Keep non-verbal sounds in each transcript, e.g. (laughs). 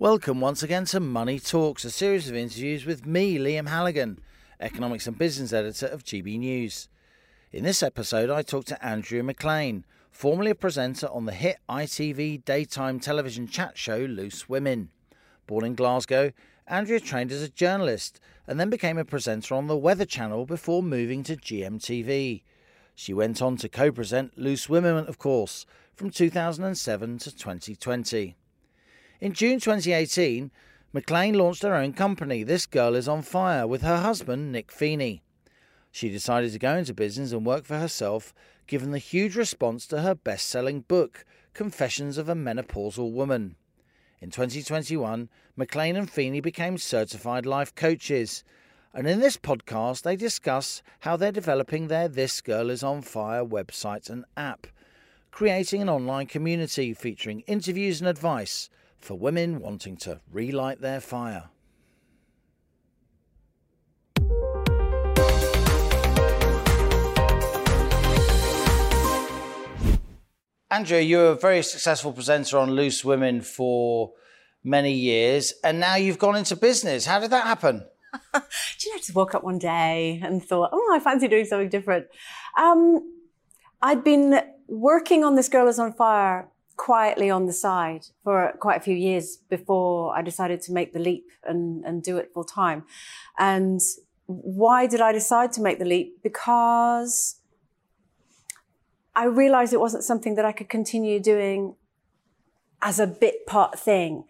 Welcome once again to Money Talks, a series of interviews with me, Liam Halligan, Economics and Business Editor of GB News. In this episode, I talk to Andrea McLean, formerly a presenter on the hit ITV daytime television chat show Loose Women. Born in Glasgow, Andrea trained as a journalist and then became a presenter on the Weather Channel before moving to GMTV. She went on to co present Loose Women, of course, from 2007 to 2020. In June 2018, McLean launched her own company, This Girl Is On Fire, with her husband, Nick Feeney. She decided to go into business and work for herself, given the huge response to her best selling book, Confessions of a Menopausal Woman. In 2021, McLean and Feeney became certified life coaches. And in this podcast, they discuss how they're developing their This Girl Is On Fire website and app, creating an online community featuring interviews and advice for women wanting to relight their fire. Andrea, you were a very successful presenter on Loose Women for many years, and now you've gone into business. How did that happen? (laughs) (laughs) Do you know, I just woke up one day and thought, oh, I fancy doing something different. Um, I'd been working on This Girl is on Fire quietly on the side for quite a few years before I decided to make the leap and, and do it full time. And why did I decide to make the leap? Because I realized it wasn't something that I could continue doing as a bit part thing.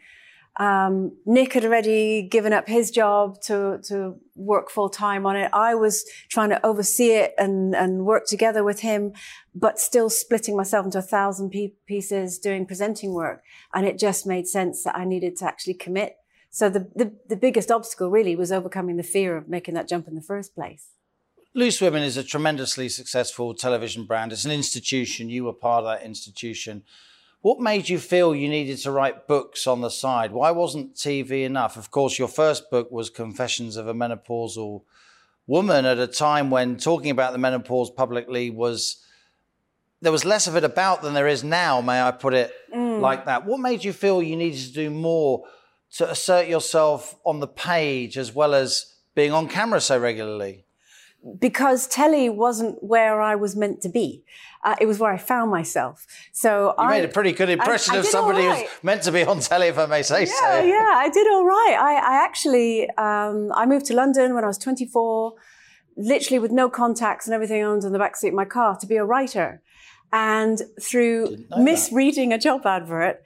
Um, Nick had already given up his job to, to work full time on it. I was trying to oversee it and, and work together with him, but still splitting myself into a thousand pieces doing presenting work. And it just made sense that I needed to actually commit. So the, the, the biggest obstacle really was overcoming the fear of making that jump in the first place. Loose Women is a tremendously successful television brand. It's an institution. You were part of that institution. What made you feel you needed to write books on the side? Why wasn't TV enough? Of course, your first book was Confessions of a Menopausal Woman at a time when talking about the menopause publicly was there was less of it about than there is now, may I put it mm. like that. What made you feel you needed to do more to assert yourself on the page as well as being on camera so regularly? because telly wasn't where I was meant to be. Uh, it was where I found myself. So you I made a pretty good impression I, I of somebody right. who's meant to be on telly, if I may say yeah, so. Yeah, I did all right. I, I actually um, I moved to London when I was 24, literally with no contacts and everything owned in the backseat of my car to be a writer. And through misreading that. a job advert,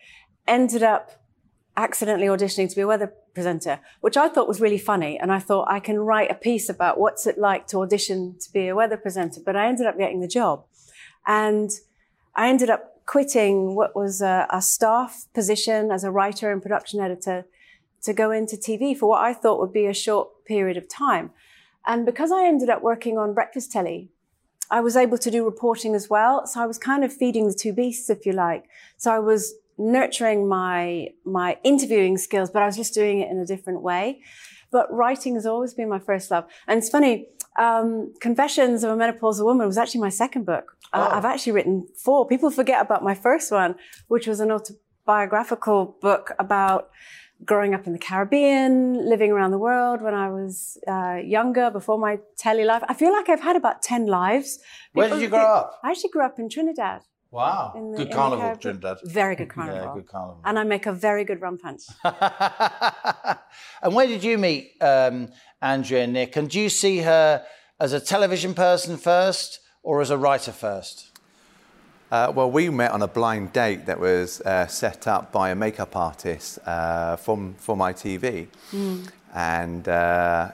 ended up accidentally auditioning to be a weather presenter, which I thought was really funny. And I thought I can write a piece about what's it like to audition to be a weather presenter. But I ended up getting the job. And I ended up quitting what was a, a staff position as a writer and production editor to go into TV for what I thought would be a short period of time. And because I ended up working on breakfast telly, I was able to do reporting as well. So I was kind of feeding the two beasts, if you like. So I was nurturing my my interviewing skills, but I was just doing it in a different way. But writing has always been my first love. And it's funny, um, Confessions of a Menopausal Woman was actually my second book. Uh, oh. I've actually written four. People forget about my first one, which was an autobiographical book about growing up in the Caribbean, living around the world when I was uh, younger, before my telly life. I feel like I've had about 10 lives. Where did you grow up? I actually grew up in Trinidad. Wow. The, good carnival, Trinidad. Very good (laughs) carnival. yeah, good carnival. And I make a very good rum punch. (laughs) and where did you meet um, Andrea and Nick? And do you see her as a television person first or as a writer first? Uh, well, we met on a blind date that was uh, set up by a makeup artist uh, from, from ITV. Mm. And uh,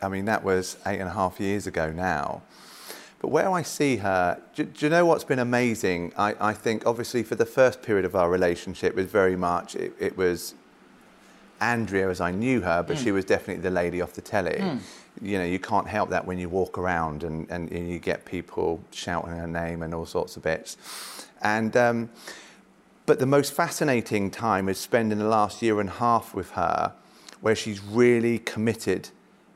I mean, that was eight and a half years ago now. But where I see her, do, do you know what's been amazing? I, I, think obviously for the first period of our relationship was very much, it, it was Andrea as I knew her, but mm. she was definitely the lady off the telly. Mm. You know, you can't help that when you walk around and, and, and, you get people shouting her name and all sorts of bits. And, um, but the most fascinating time is spending the last year and a half with her, where she's really committed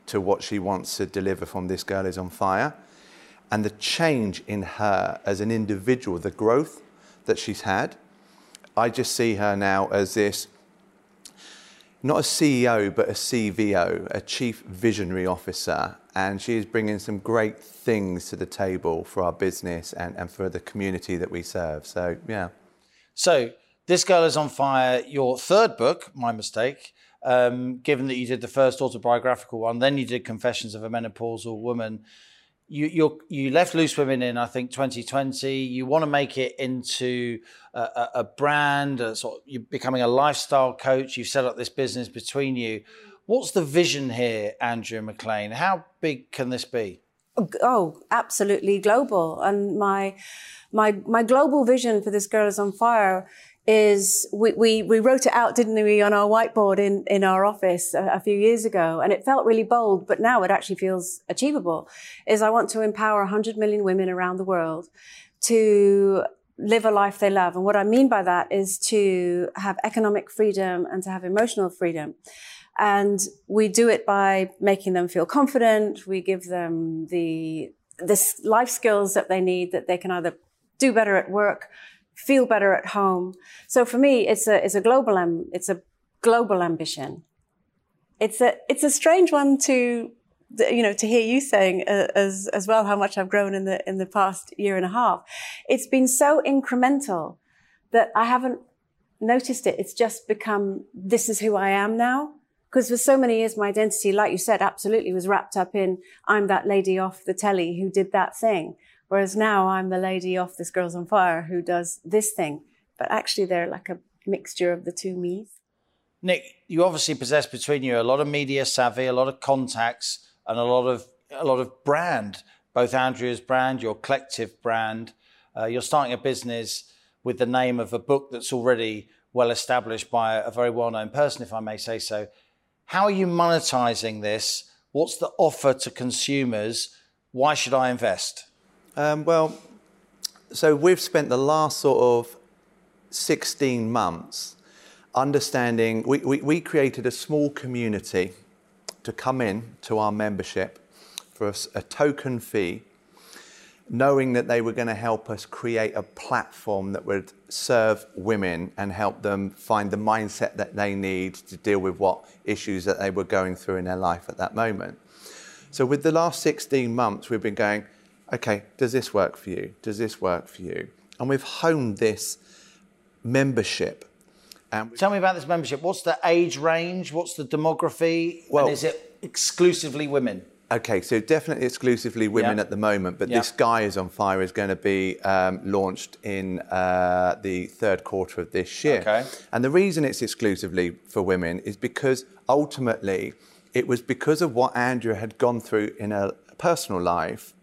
to what she wants to deliver from This Girl Is on Fire and the change in her as an individual, the growth that she's had. I just see her now as this not a CEO, but a CVO, a Chief Visionary Officer. And she is bringing some great things to the table for our business and, and for the community that we serve. So, yeah. So, This Girl is on Fire, your third book, my mistake, um, given that you did the first autobiographical one, then you did Confessions of a Menopausal Woman. You you you left Loose Women in I think 2020. You want to make it into a, a, brand, a sort of, you're becoming a lifestyle coach. You've set up this business between you. What's the vision here, Andrea McLean? How big can this be? Oh, absolutely global. And my my my global vision for this girl is on fire is we, we, we wrote it out, didn't we, on our whiteboard in, in our office a, a, few years ago. And it felt really bold, but now it actually feels achievable. Is I want to empower 100 million women around the world to live a life they love. And what I mean by that is to have economic freedom and to have emotional freedom. And we do it by making them feel confident. We give them the, the life skills that they need that they can either do better at work, feel better at home. So for me, it's a, it's a global, it's a global ambition. It's a, it's a strange one to, you know, to hear you saying uh, as, as well how much I've grown in the, in the past year and a half. It's been so incremental that I haven't noticed it. It's just become, this is who I am now. Because for so many years, my identity, like you said, absolutely was wrapped up in, I'm that lady off the telly who did that thing. Whereas now I'm the lady off This Girl's on Fire who does this thing. But actually, they're like a mixture of the two me's. Nick, you obviously possess between you a lot of media savvy, a lot of contacts, and a lot of a lot of brand. Both Andrea's brand, your collective brand. Uh, you're starting a business with the name of a book that's already well established by a very well-known person, if I may say so. How are you monetizing this? What's the offer to consumers? Why should I invest? Um, well, so we've spent the last sort of 16 months understanding, we, we, we created a small community to come in to our membership for a, a token fee, knowing that they were going to help us create a platform that would serve women and help them find the mindset that they need to deal with what issues that they were going through in their life at that moment. So, with the last 16 months, we've been going, okay, does this work for you? Does this work for you? And we've honed this membership. And Tell me about this membership. What's the age range? What's the demography? Well, and is it exclusively women? Okay, so definitely exclusively women at the moment, but this Guy is on Fire is going to be um, launched in uh, the third quarter of this year. Okay. And the reason it's exclusively for women is because ultimately it was because of what Andrea had gone through in her personal life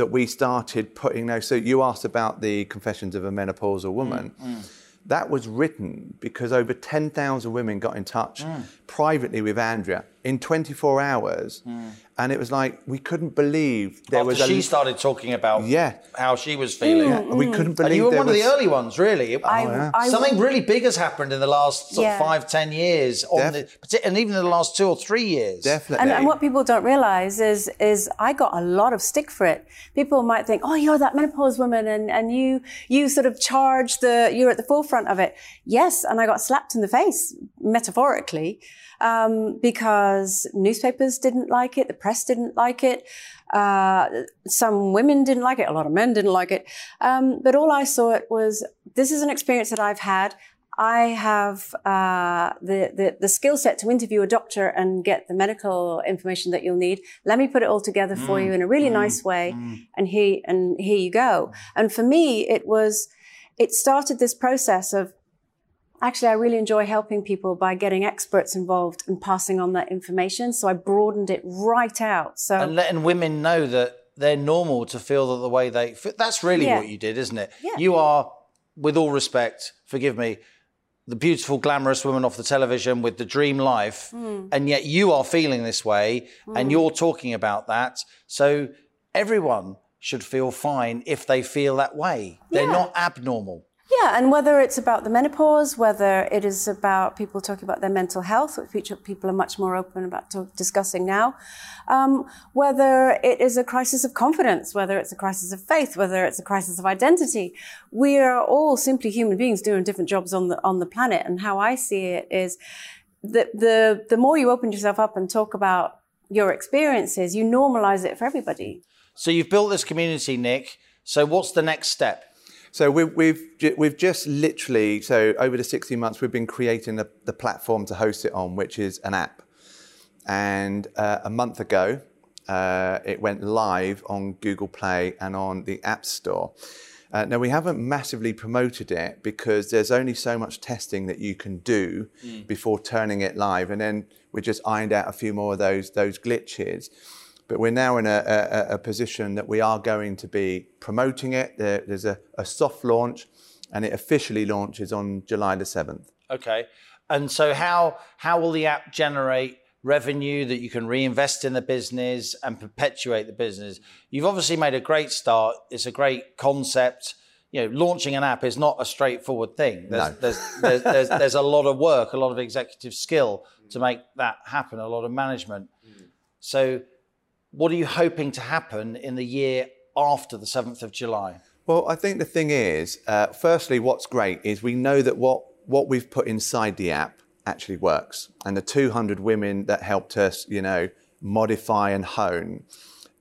that we started putting those. So you asked about the Confessions of a Menopausal Woman. Mm, mm. That was written because over 10,000 women got in touch mm. privately with Andrea in 24 hours. Mm. And it was like, we couldn't believe there After was she started talking about yeah. how she was feeling. Yeah, we couldn't believe and you were one was... of the early ones, really. I, oh, yeah. I, Something really big has happened in the last yeah. of five, ten years, Def- the, and even in the last two or three years. Definitely. And, and, what people don't realize is, is I got a lot of stick for it. People might think, oh, you're that menopause woman, and, and you you sort of charge the, you're at the forefront of it. Yes, and I got slapped in the face, metaphorically um, because newspapers didn't like it, the press didn't like it, uh, some women didn't like it, a lot of men didn't like it. Um, but all I saw it was this is an experience that I've had. I have uh, the, the, the skill set to interview a doctor and get the medical information that you'll need. Let me put it all together for mm. you in a really mm. nice way, mm. and here and here you go. And for me, it was it started this process of Actually, I really enjoy helping people by getting experts involved and passing on that information. So I broadened it right out. So and letting women know that they're normal to feel that the way they that's really yeah. what you did, isn't it? Yeah. You are, with all respect, forgive me, the beautiful, glamorous woman off the television with the dream life, mm. and yet you are feeling this way, mm. and you're talking about that. So everyone should feel fine if they feel that way. They're yeah. not abnormal. Yeah, and whether it's about the menopause, whether it is about people talking about their mental health, which people are much more open about discussing now, um, whether it is a crisis of confidence, whether it's a crisis of faith, whether it's a crisis of identity, we are all simply human beings doing different jobs on the on the planet. And how I see it is, that the, the more you open yourself up and talk about your experiences, you normalize it for everybody. So you've built this community, Nick. So what's the next step? So we've, we've, we've just literally, so over the 16 months, we've been creating the, the platform to host it on, which is an app. And uh, a month ago, uh, it went live on Google Play and on the App Store. Uh, now, we haven't massively promoted it because there's only so much testing that you can do mm. before turning it live. And then we just ironed out a few more of those, those glitches. But we're now in a, a, a position that we are going to be promoting it. There, there's a, a soft launch, and it officially launches on July the 7th. Okay. And so, how, how will the app generate revenue that you can reinvest in the business and perpetuate the business. You've obviously made a great start. It's a great concept. You know, launching an app is not a straightforward thing. There's, no. there's, there's, there's, there's, a lot of work, a lot of executive skill to make that happen, a lot of management. Mm. So, what are you hoping to happen in the year after the 7th of July? Well, I think the thing is, uh, firstly, what's great is we know that what, what we've put inside the app actually works. And the 200 women that helped us, you know, modify and hone,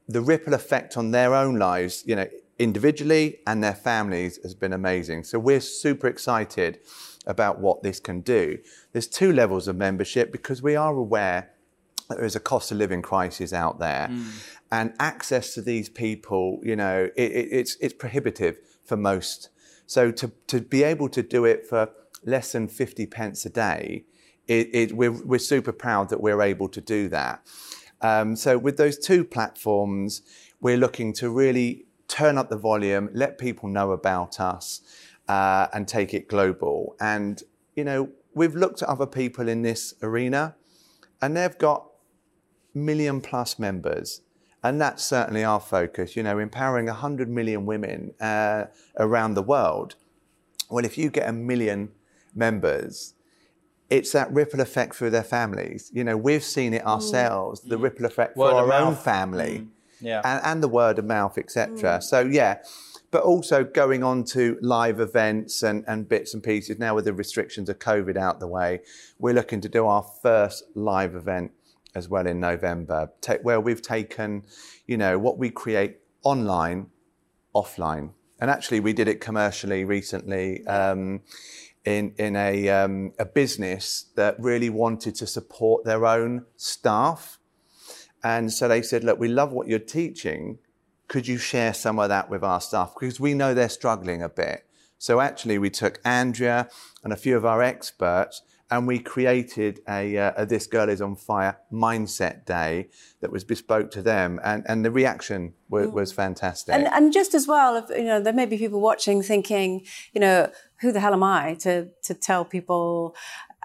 the ripple effect on their own lives, you know, individually and their families has been amazing. So we're super excited about what this can do. There's two levels of membership because we are aware there is a cost of living crisis out there. Mm. And access to these people, you know, it, it, it's, it's prohibitive for most. So to, to be able to do it for less than 50 pence a day, it, it, we're, we're super proud that we're able to do that. Um, so with those two platforms, we're looking to really turn up the volume, let people know about us, uh, and take it global. And you know, we've looked at other people in this arena, and they've got million plus members. And that's certainly our focus, you know, empowering 100 million women uh, around the world. Well, if you get a million members, it's that ripple effect through their families. You know, we've seen it ourselves, mm. the ripple effect word for our mouth. own family, mm. yeah. and, and, the word of mouth, etc. Mm. So yeah, but also going on to live events and, and bits and pieces. Now with the restrictions of COVID out the way, we're looking to do our first live event as well in November, where we've taken, you know, what we create online, offline. And actually, we did it commercially recently. Um, in, in a, um, a business that really wanted to support their own staff. And so they said, Look, we love what you're teaching. Could you share some of that with our staff? Because we know they're struggling a bit. So actually, we took Andrea and a few of our experts and we created a, uh, a, This Girl is on Fire mindset day that was bespoke to them, and, and the reaction was, mm. was fantastic. And, and, just as well, if, you know, there may be people watching thinking, you know, who the hell am I to to tell people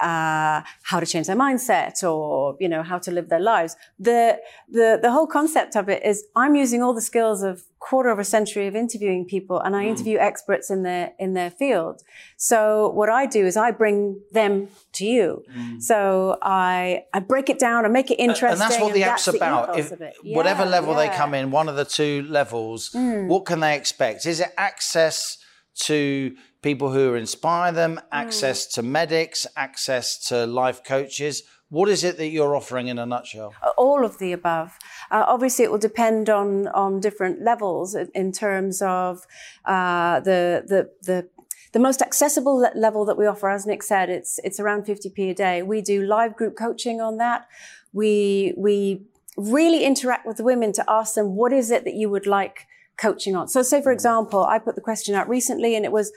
uh, how to change their mindset or you know how to live their lives. The the the whole concept of it is I'm using all the skills of quarter of a century of interviewing people, and I mm. interview experts in their in their field. So what I do is I bring them to you. Mm. So I I break it down and make it interesting. And that's what the app's about. If, yeah, whatever level yeah. they come in, one of the two levels, mm. what can they expect? Is it access to people who inspire them, access mm. to medics, access to life coaches. What is it that you're offering in a nutshell? Uh, all of the above. Uh, obviously, it will depend on on different levels in terms of uh, the the the the most accessible level that we offer, as Nick said, it's it's around 50p a day. We do live group coaching on that. We we really interact with the women to ask them what is it that you would like coaching on. So, say for mm. example, I put the question out recently, and it was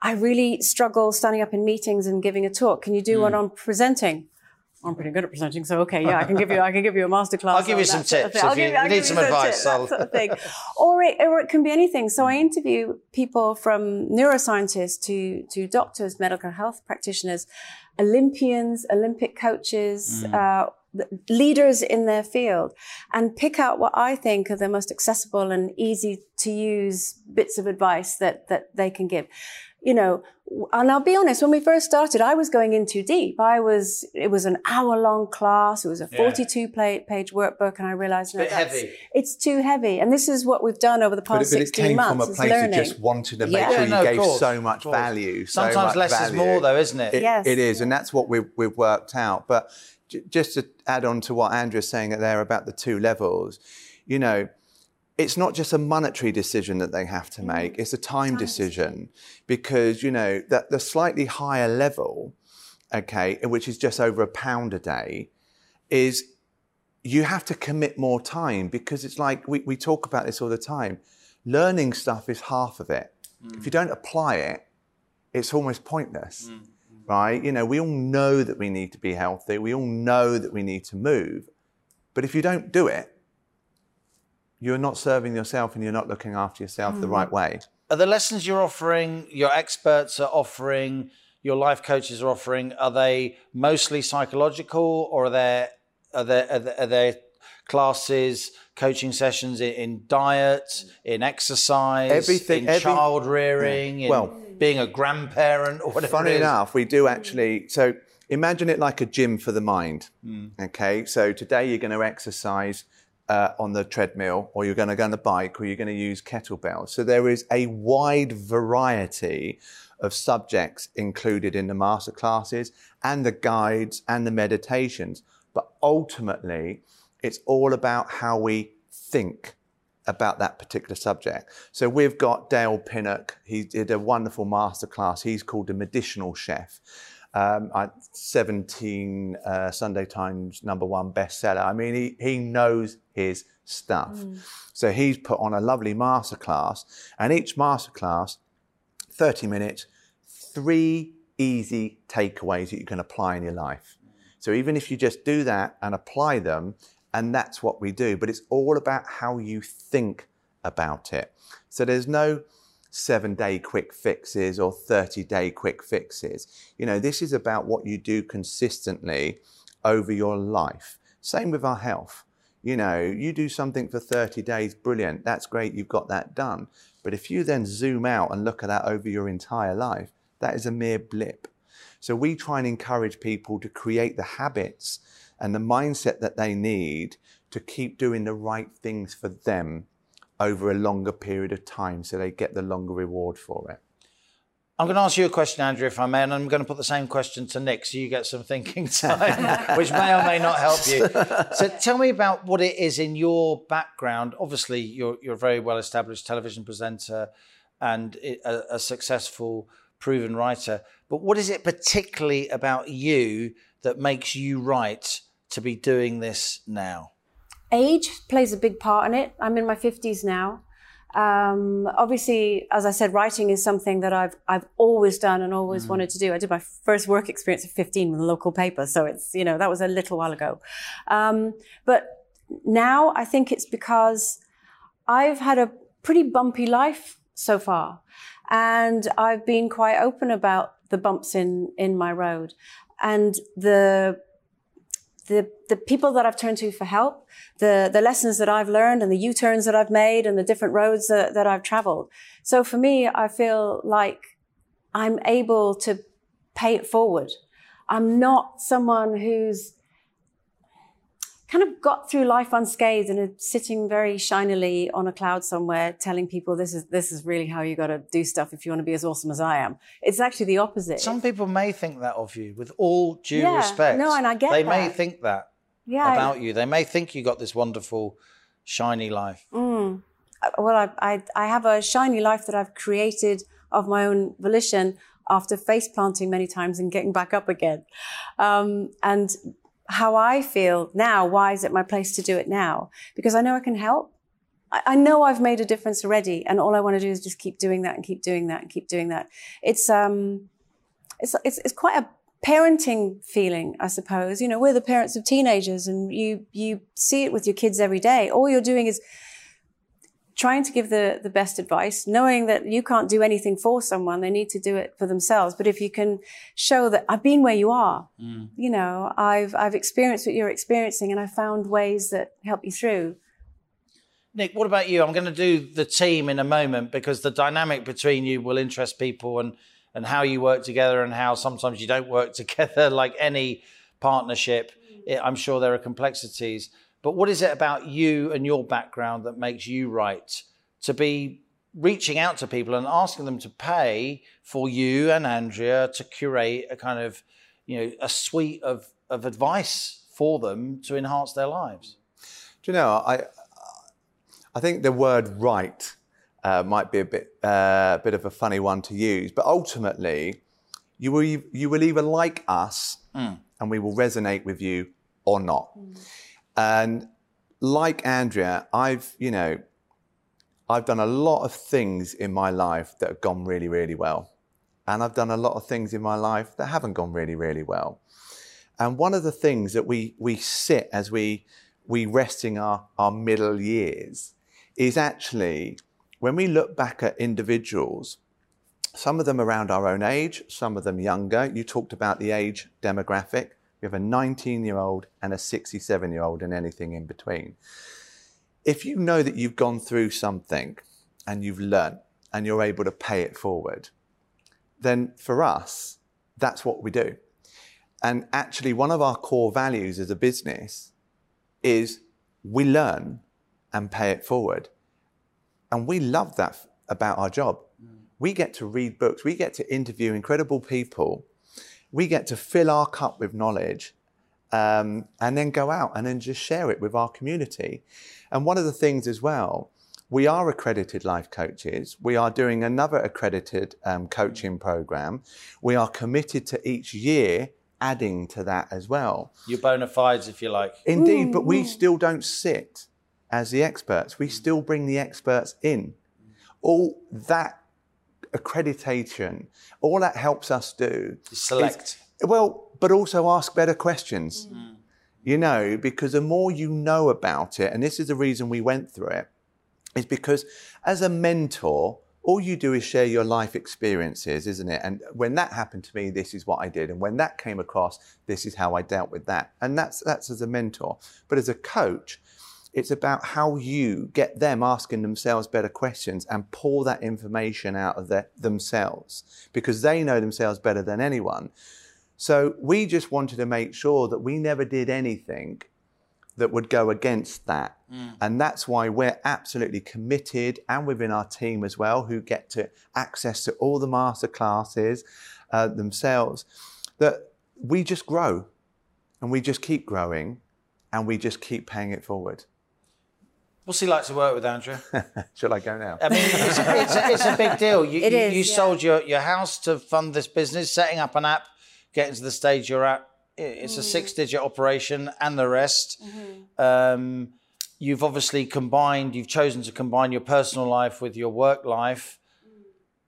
I really struggle standing up in meetings and giving a talk. Can you do mm. one on presenting? I'm pretty good at presenting, so okay, yeah, I can give you, I can give you a masterclass. I'll give you some tips sort of if you, you need some advice. Tips, sort of thing. (laughs) or, it, or it can be anything. So I interview people from neuroscientists to to doctors, medical health practitioners, Olympians, Olympic coaches. Mm. Uh, leaders in their field and pick out what I think are the most accessible and easy to use bits of advice that, that they can give you know, and I'll be honest, when we first started, I was going in too deep. I was, it was an hour long class. It was a 42 yeah. page workbook. And I realized, no, heavy. it's too heavy. And this is what we've done over the past but it, but 16 it came months. from a place learning. that just wanted to make yeah. sure yeah, you no, gave course, so much value. Sometimes much less value. is more though, isn't it? it yes. It is. And that's what we've, we've worked out. But j- just to add on to what Andrea's saying there about the two levels, you know, it's not just a monetary decision that they have to make, it's a time, time decision because, you know, that the slightly higher level, okay, which is just over a pound a day, is you have to commit more time because it's like we, we talk about this all the time. Learning stuff is half of it. Mm. If you don't apply it, it's almost pointless. Mm. Right? You know, we all know that we need to be healthy. We all know that we need to move. But if you don't do it, you're not serving yourself and you're not looking after yourself mm. the right way. Are the lessons you're offering, your experts are offering, your life coaches are offering, are they mostly psychological or are there are there, are there, are there classes, coaching sessions in, in, diet, in exercise, everything, in every, child rearing, yeah. well, being a grandparent or whatever? Funny enough, we do actually. So imagine it like a gym for the mind. Mm. Okay, so today you're going to exercise uh, on the treadmill, or you're going to go on the bike, or you're going to use kettlebells. So there is a wide variety of subjects included in the master classes and the guides and the meditations. But ultimately, it's all about how we think about that particular subject. So we've got Dale Pinnock. He did a wonderful masterclass. He's called the Medicinal Chef um, 17 uh, Sunday Times number one bestseller. I mean, he, he knows his stuff. Mm. So he's put on a lovely masterclass, and each masterclass, 30 minutes, three easy takeaways that you can apply in your life. So even if you just do that and apply them, and that's what we do, but it's all about how you think about it. So there's no seven day quick fixes or 30 day quick fixes. You know, this is about what you do consistently over your life. Same with our health. You know, you do something for 30 days, brilliant. That's great. You've got that done. But if you then zoom out and look at that over your entire life, that is a mere blip. So we try and encourage people to create the habits and the mindset that they need to keep doing the right things for them over a longer period of time so they get the longer reward for it. I'm going to ask you a question, Andrea, if I may, and I'm going to put the same question to Nick so you get some thinking time, (laughs) which may or may not help you. So tell me about what it is in your background. Obviously, you're, you're a very well established television presenter and a, a successful, proven writer. But what is it particularly about you that makes you right to be doing this now? age plays a big part in it. I'm in my 50s now. Um, obviously, as I said, writing is something that I've I've always done and always mm. wanted to do. I did my first work experience at 15 with a local paper, so it's you know that was a little while ago. Um, but now I think it's because I've had a pretty bumpy life so far, and I've been quite open about the bumps in in my road and the the, the people that I've turned to for help, the, the lessons that I've learned and the U-turns that I've made and the different roads that, that I've traveled. So for me, I feel like I'm able to pay it forward. I'm not someone who's kind of got through life unscathed and is sitting very shinily on a cloud somewhere telling people this is this is really how you got to do stuff if you want to be as awesome as I am. It's actually the opposite. Some people may think that of you with all due yeah, respect. No, and I get They that. may think that yeah, about I, you. They may think you got this wonderful shiny life. Mm. Uh, well, I, I I have a shiny life that I've created of my own volition after face planting many times and getting back up again. Um, and how I feel now. Why is it my place to do it now? Because I know I can help. I, I know I've made a difference already, and all I want to do is just keep doing that and keep doing that and keep doing that. It's um, it's it's, it's quite a parenting feeling, I suppose. You know, we're the parents of teenagers, and you you see it with your kids every day. All you're doing is trying to give the, the best advice, knowing that you can't do anything for someone, they need to do it for themselves. But if you can show that I've been where you are, mm. you know, I've, I've experienced what you're experiencing and I've found ways that help you through. Nick, what about you? I'm going to do the team in a moment because the dynamic between you will interest people and and how you work together and how sometimes you don't work (laughs) together like any partnership. It, I'm sure there are complexities. But what is it about you and your background that makes you right to be reaching out to people and asking them to pay for you and Andrea to curate a kind of, you know, a suite of, of advice for them to enhance their lives? Do you know, I, I think the word right uh, might be a bit, uh, bit of a funny one to use, but ultimately, you will, you will either like us mm. and we will resonate with you or not. Mm. And like Andrea, I've, you know, I've done a lot of things in my life that have gone really, really well. And I've done a lot of things in my life that haven't gone really, really well. And one of the things that we, we sit as we, we rest in our, our middle years is actually when we look back at individuals, some of them around our own age, some of them younger. You talked about the age demographic. We have a 19 year old and a 67 year old and anything in between. If you know that you've gone through something and you've learnt and you're able to pay it forward, then for us, that's what we do. And actually, one of our core values as a business is we learn and pay it forward. And we love that about our job. Mm. We get to read books, we get to interview incredible people, we get to fill our cup with knowledge. Um, and then go out and then just share it with our community. And one of the things as well, we are accredited life coaches. We are doing another accredited um, coaching program. We are committed to each year adding to that as well. Your bona fides, if you like. Indeed, but we still don't sit as the experts. We still bring the experts in. All that accreditation, all that helps us do select. Is, well, but also ask better questions. Mm. You know, because the more you know about it, and this is the reason we went through it, is because as a mentor, all you do is share your life experiences, isn't it? And when that happened to me, this is what I did. And when that came across, this is how I dealt with that. And that's that's as a mentor. But as a coach, it's about how you get them asking themselves better questions and pull that information out of their, themselves because they know themselves better than anyone. So we just wanted to make sure that we never did anything that would go against that. Mm. And that's why we're absolutely committed and within our team as well, who get to access to all the master classes uh, themselves, that we just grow and we just keep growing and we just keep paying it forward. What's he like to work with, Andrea? (laughs) Shall I go now? I mean, it's, it's, a, it's a big deal. You, it you, is, you yeah. sold your, your house to fund this business, setting up an app, getting to the stage you're at. It's mm. a six digit operation and the rest. Mm-hmm. Um, you've obviously combined, you've chosen to combine your personal life with your work life.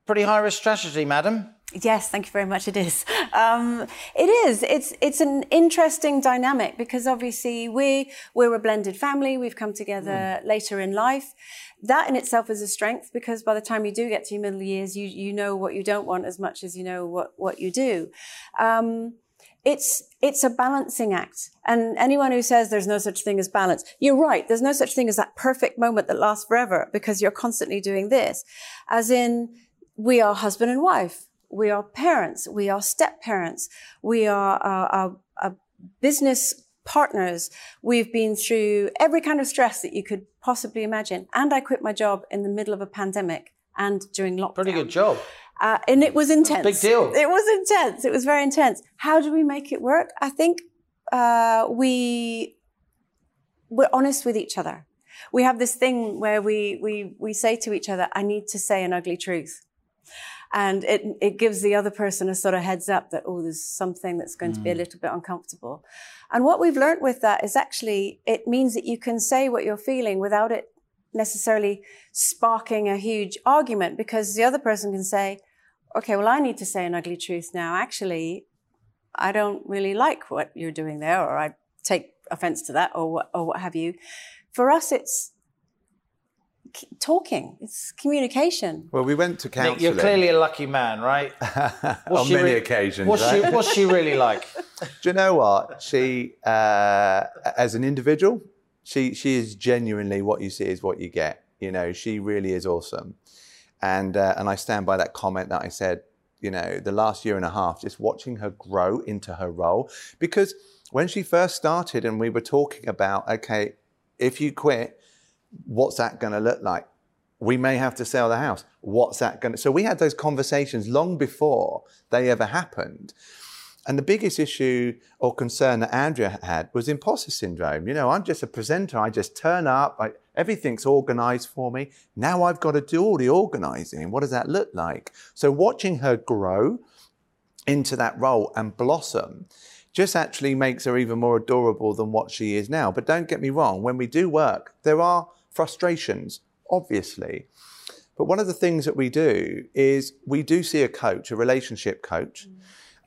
Pretty high risk strategy, madam. Yes, thank you very much. It is. Um, it is. It's it's an interesting dynamic because obviously we we're a blended family. We've come together mm. later in life. That in itself is a strength because by the time you do get to your middle years, you you know what you don't want as much as you know what what you do. Um, it's it's a balancing act and anyone who says there's no such thing as balance you're right there's no such thing as that perfect moment that lasts forever because you're constantly doing this as in we are husband and wife we are parents, we are step parents, we are uh, uh, business partners. We've been through every kind of stress that you could possibly imagine. And I quit my job in the middle of a pandemic and during lockdown. Pretty good job. Uh, and it was intense. Big deal. It was intense. It was very intense. How do we make it work? I think uh, we we're honest with each other. We have this thing where we we we say to each other, "I need to say an ugly truth." And it, it gives the other person a sort of heads up that oh there's something that's going mm. to be a mm. little bit uncomfortable and what we've learned with that is actually it means that you can say what you're feeling without it necessarily sparking a huge argument because the other person can say okay well i need to say an ugly truth now actually i don't really like what you're doing there or i take offense to that or what, or what have you for us it's talking. It's communication. Well, we went to counselling. Nick, you're clearly a lucky man, right? (laughs) On many re- occasions. What's, right? she, what's she really (laughs) like? Do you know what? She, uh, as an individual, she she is genuinely what you see is what you get. You know, she really is awesome, and uh, and I stand by that comment that I said. you know, the last year and a half, just watching her grow into her role. Because when she first started and we were talking about, okay, if you quit, what's that going to look like? We may have to sell the house. What's that going to? So we had those conversations long before they ever happened. And the biggest issue or concern that Andrea had was imposter syndrome. You know, I'm just a presenter. I just turn up. I, everything's organized for me. Now I've got to do all the organizing. What does that look like? So watching her grow into that role and blossom just actually makes her even more adorable than what she is now. But don't get me wrong, when we do work, there are frustrations, obviously. But one of the things that we do is we do see a coach, a relationship coach. Mm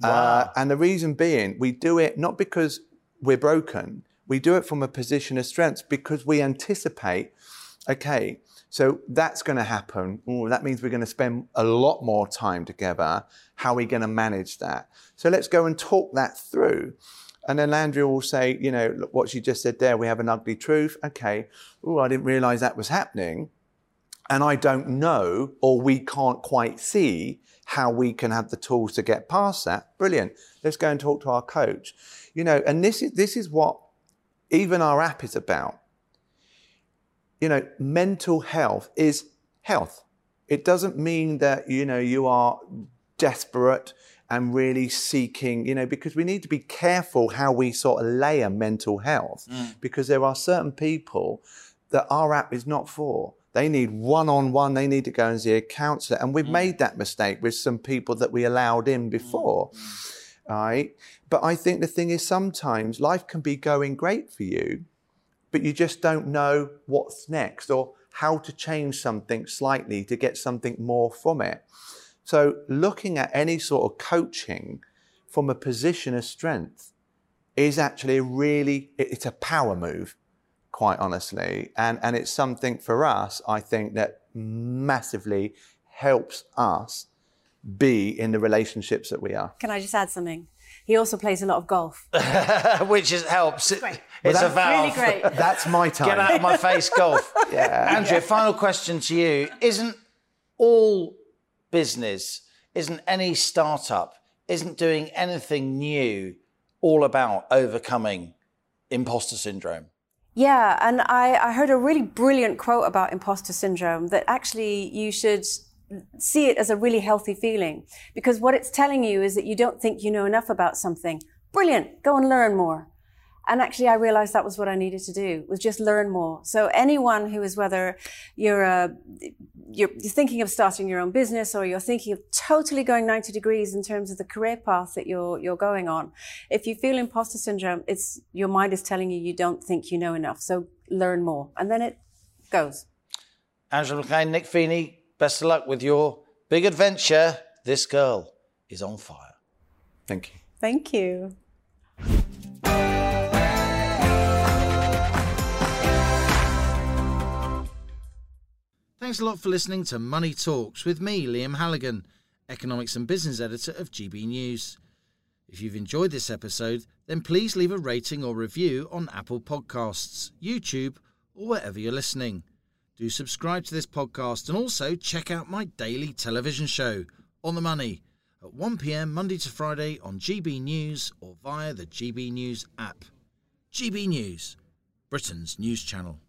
uh, wow. Uh, and the reason being, we do it not because we're broken, we do it from a position of strength because we anticipate, okay, so that's going to happen. Ooh, that means we're going to spend a lot more time together. How are we going to manage that? So let's go and talk that through. And then Andrea will say, you know, look, what she just said there, we have an ugly truth. Okay. Oh, I didn't realize that was happening. And I don't know, or we can't quite see how we can have the tools to get past that. Brilliant. Let's go and talk to our coach. You know, and this is this is what even our app is about. You know, mental health is health. It doesn't mean that, you know, you are desperate and really seeking, you know, because we need to be careful how we sort of layer mental health mm. because there are certain people that our app is not for. They need one on one, they need to go and see a counselor. And we've mm. made that mistake with some people that we allowed in before. Mm. Right? But I think the thing is sometimes life can be going great for you, but you just don't know what's next or how to change something slightly to get something more from it. So looking at any sort of coaching from a position of strength is actually a really it's a power move quite honestly. And, and it's something for us, I think, that massively helps us be in the relationships that we are. Can I just add something? He also plays a lot of golf, (laughs) which is, helps. It's, great. it's a valve. Really great. (laughs) That's my time. Get out of my face, golf. (laughs) yeah. Andrea, yeah. final question to you: Isn't all business, isn't any startup, isn't doing anything new, all about overcoming imposter syndrome? Yeah, and I, I heard a really brilliant quote about imposter syndrome that actually you should see it as a really healthy feeling because what it's telling you is that you don't think you know enough about something. Brilliant, go and learn more. And actually, I realized that was what I needed to do was just learn more. So anyone who is whether you're a, you're, you're thinking of starting your own business or you're thinking of totally going 90 degrees in terms of the career path that you're, you're going on, if you feel imposter syndrome, it's your mind is telling you you don't think you know enough. So learn more, and then it goes. Angela McLean, Nick Feeney, best of luck with your big adventure. This girl is on fire. Thank you. Thank you. Thanks a lot for listening to Money Talks with me, Liam Halligan, Economics and Business Editor of GB News. If you've enjoyed this episode, then please leave a rating or review on Apple Podcasts, YouTube, or wherever you're listening. Do subscribe to this podcast and also check out my daily television show, On the Money, at 1pm Monday to Friday on GB News or via the GB News app. GB News, Britain's news channel.